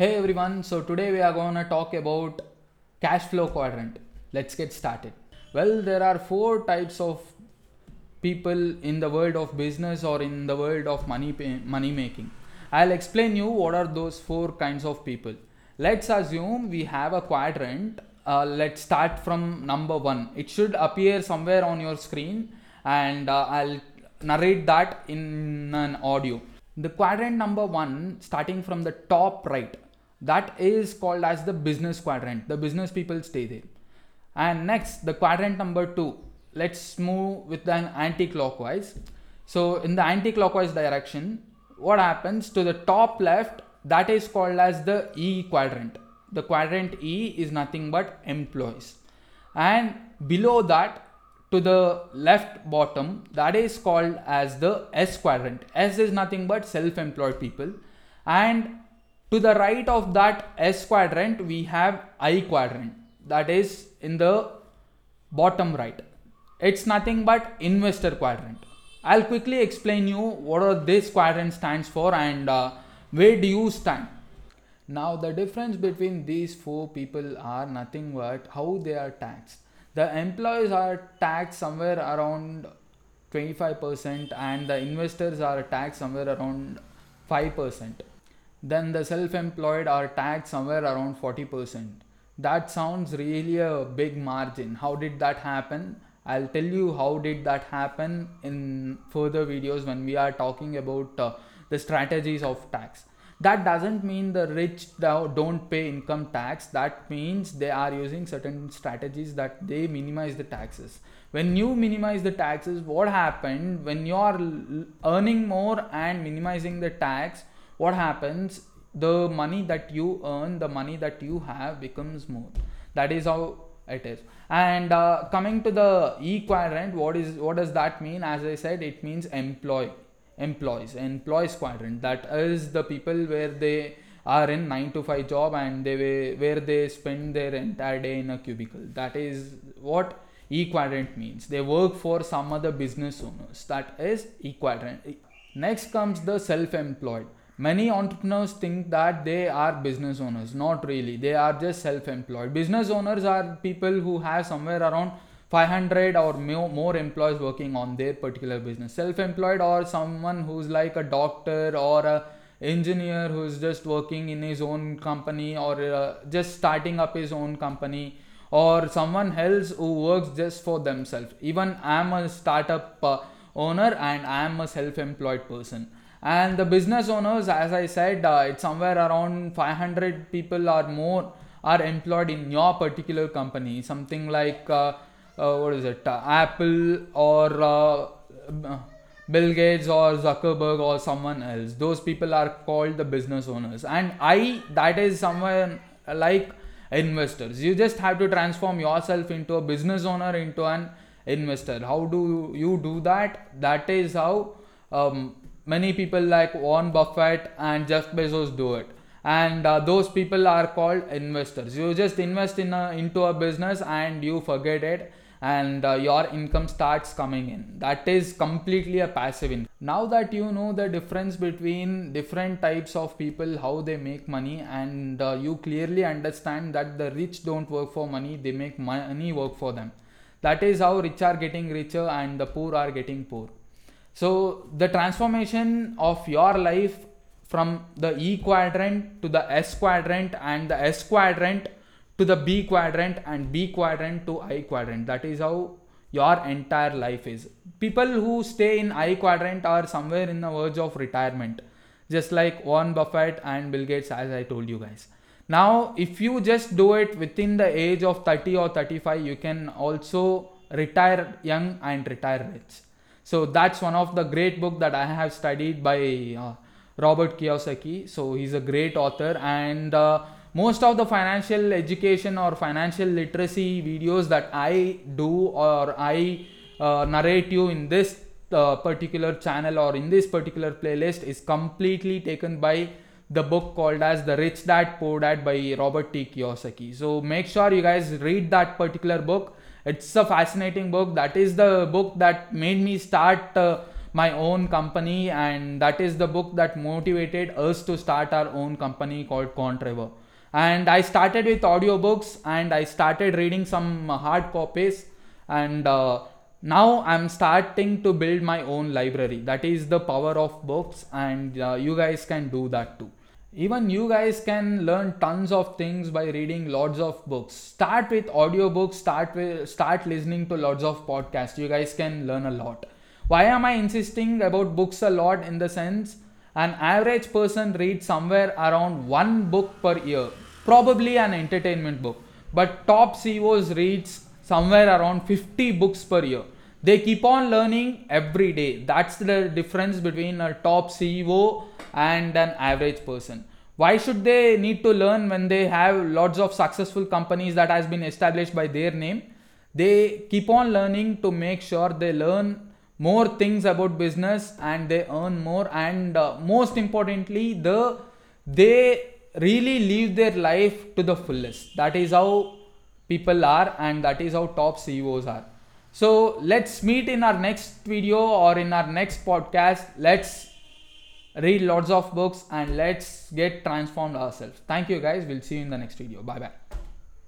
Hey everyone, so today we are going to talk about cash flow quadrant. Let's get started. Well, there are four types of people in the world of business or in the world of money pay, money making. I'll explain you what are those four kinds of people. Let's assume we have a quadrant. Uh, let's start from number one. It should appear somewhere on your screen and uh, I'll narrate that in an audio. The quadrant number one, starting from the top right, that is called as the business quadrant. The business people stay there. And next, the quadrant number two. Let's move with an anti-clockwise. So in the anti-clockwise direction, what happens to the top left? That is called as the E quadrant. The quadrant E is nothing but employees. And below that, to the left bottom, that is called as the S quadrant. S is nothing but self-employed people. And to the right of that S quadrant, we have I quadrant that is in the bottom right. It's nothing but investor quadrant. I'll quickly explain you what are this quadrant stands for and uh, where do you stand. Now the difference between these four people are nothing but how they are taxed. The employees are taxed somewhere around 25% and the investors are taxed somewhere around 5% then the self-employed are taxed somewhere around 40%. That sounds really a big margin. How did that happen? I'll tell you how did that happen in further videos when we are talking about uh, the strategies of tax. That doesn't mean the rich don't pay income tax. That means they are using certain strategies that they minimize the taxes. When you minimize the taxes, what happened when you are earning more and minimizing the tax, what happens? The money that you earn the money that you have becomes more. That is how it is. And uh, coming to the e quadrant what is what does that mean? As i said it means employee employees employees quadrant. That is the people where they are in 9 to 5 job and they where they spend their entire day in a cubicle. That is what e quadrant means. They work for some other business owners. That is e quadrant next comes the self employed many entrepreneurs think that they are business owners. Not really. They are just self-employed. Business owners are people who have somewhere around 500 or more employees working on their particular business. Self-employed or someone who's like a doctor or a engineer who's just working in his own company or uh, just starting up his own company or someone else who works just for themselves. Even i'm a startup uh, owner and i'm a self-employed person and the business owners as i said uh, it's somewhere around 500 people or more are employed in your particular company. Something like uh, uh, what is it? Uh, apple or uh, bill gates or zuckerberg or someone else. Those people are called the business owners. And i that is somewhere like investors. You just have to transform yourself into a business owner into an investor. How do you do that? That is how um, many people like Warren Buffett and Jeff Bezos do it. And uh, those people are called investors. You just invest in a, into a business and you forget it and uh, your income starts coming in. That is completely a passive income. Now that you know the difference between different types of people how they make money and uh, you clearly understand that the rich don't work for money they make money work for them. That is how rich are getting richer and the poor are getting poor so the transformation of your life from the E quadrant to the S quadrant and the S quadrant to the B quadrant and B quadrant to I quadrant. That is how your entire life is. People who stay in I quadrant are somewhere in the verge of retirement, just like Warren Buffett and Bill Gates, as I told you guys. Now, if you just do it within the age of 30 or 35, you can also retire young and retire rich. So that's one of the great book that I have studied by uh, Robert Kiyosaki. So he's a great author and uh, most of the financial education or financial literacy videos that I do or I uh, narrate you in this uh, particular channel or in this particular playlist is completely taken by the book called as the rich dad poor dad by robert t. Kiyosaki. So make sure you guys read that particular book it's a fascinating book. That is the book that made me start uh, my own company and that is the book that motivated us to start our own company called Quantrevor. And I started with audiobooks and I started reading some hard copies and uh, now i'm starting to build my own library. That is the power of books and uh, you guys can do that too even you guys can learn tons of things by reading lots of books. Start with audiobooks start with start listening to lots of podcasts. You guys can learn a lot. Why am i insisting about books a lot in the sense an average person reads somewhere around one book per year probably an entertainment book. But top ceos reads somewhere around 50 books per year. They keep on learning every day. That's the difference between a top CEO and an average person. Why should they need to learn when they have lots of successful companies that has been established by their name? They keep on learning to make sure they learn more things about business and they earn more and uh, most importantly the they really live their life to the fullest that is how people are and that is how top CEOs are. So let's meet in our next video or in our next podcast. Let's read lots of books and let's get transformed ourselves. Thank you guys. We'll see you in the next video. Bye bye.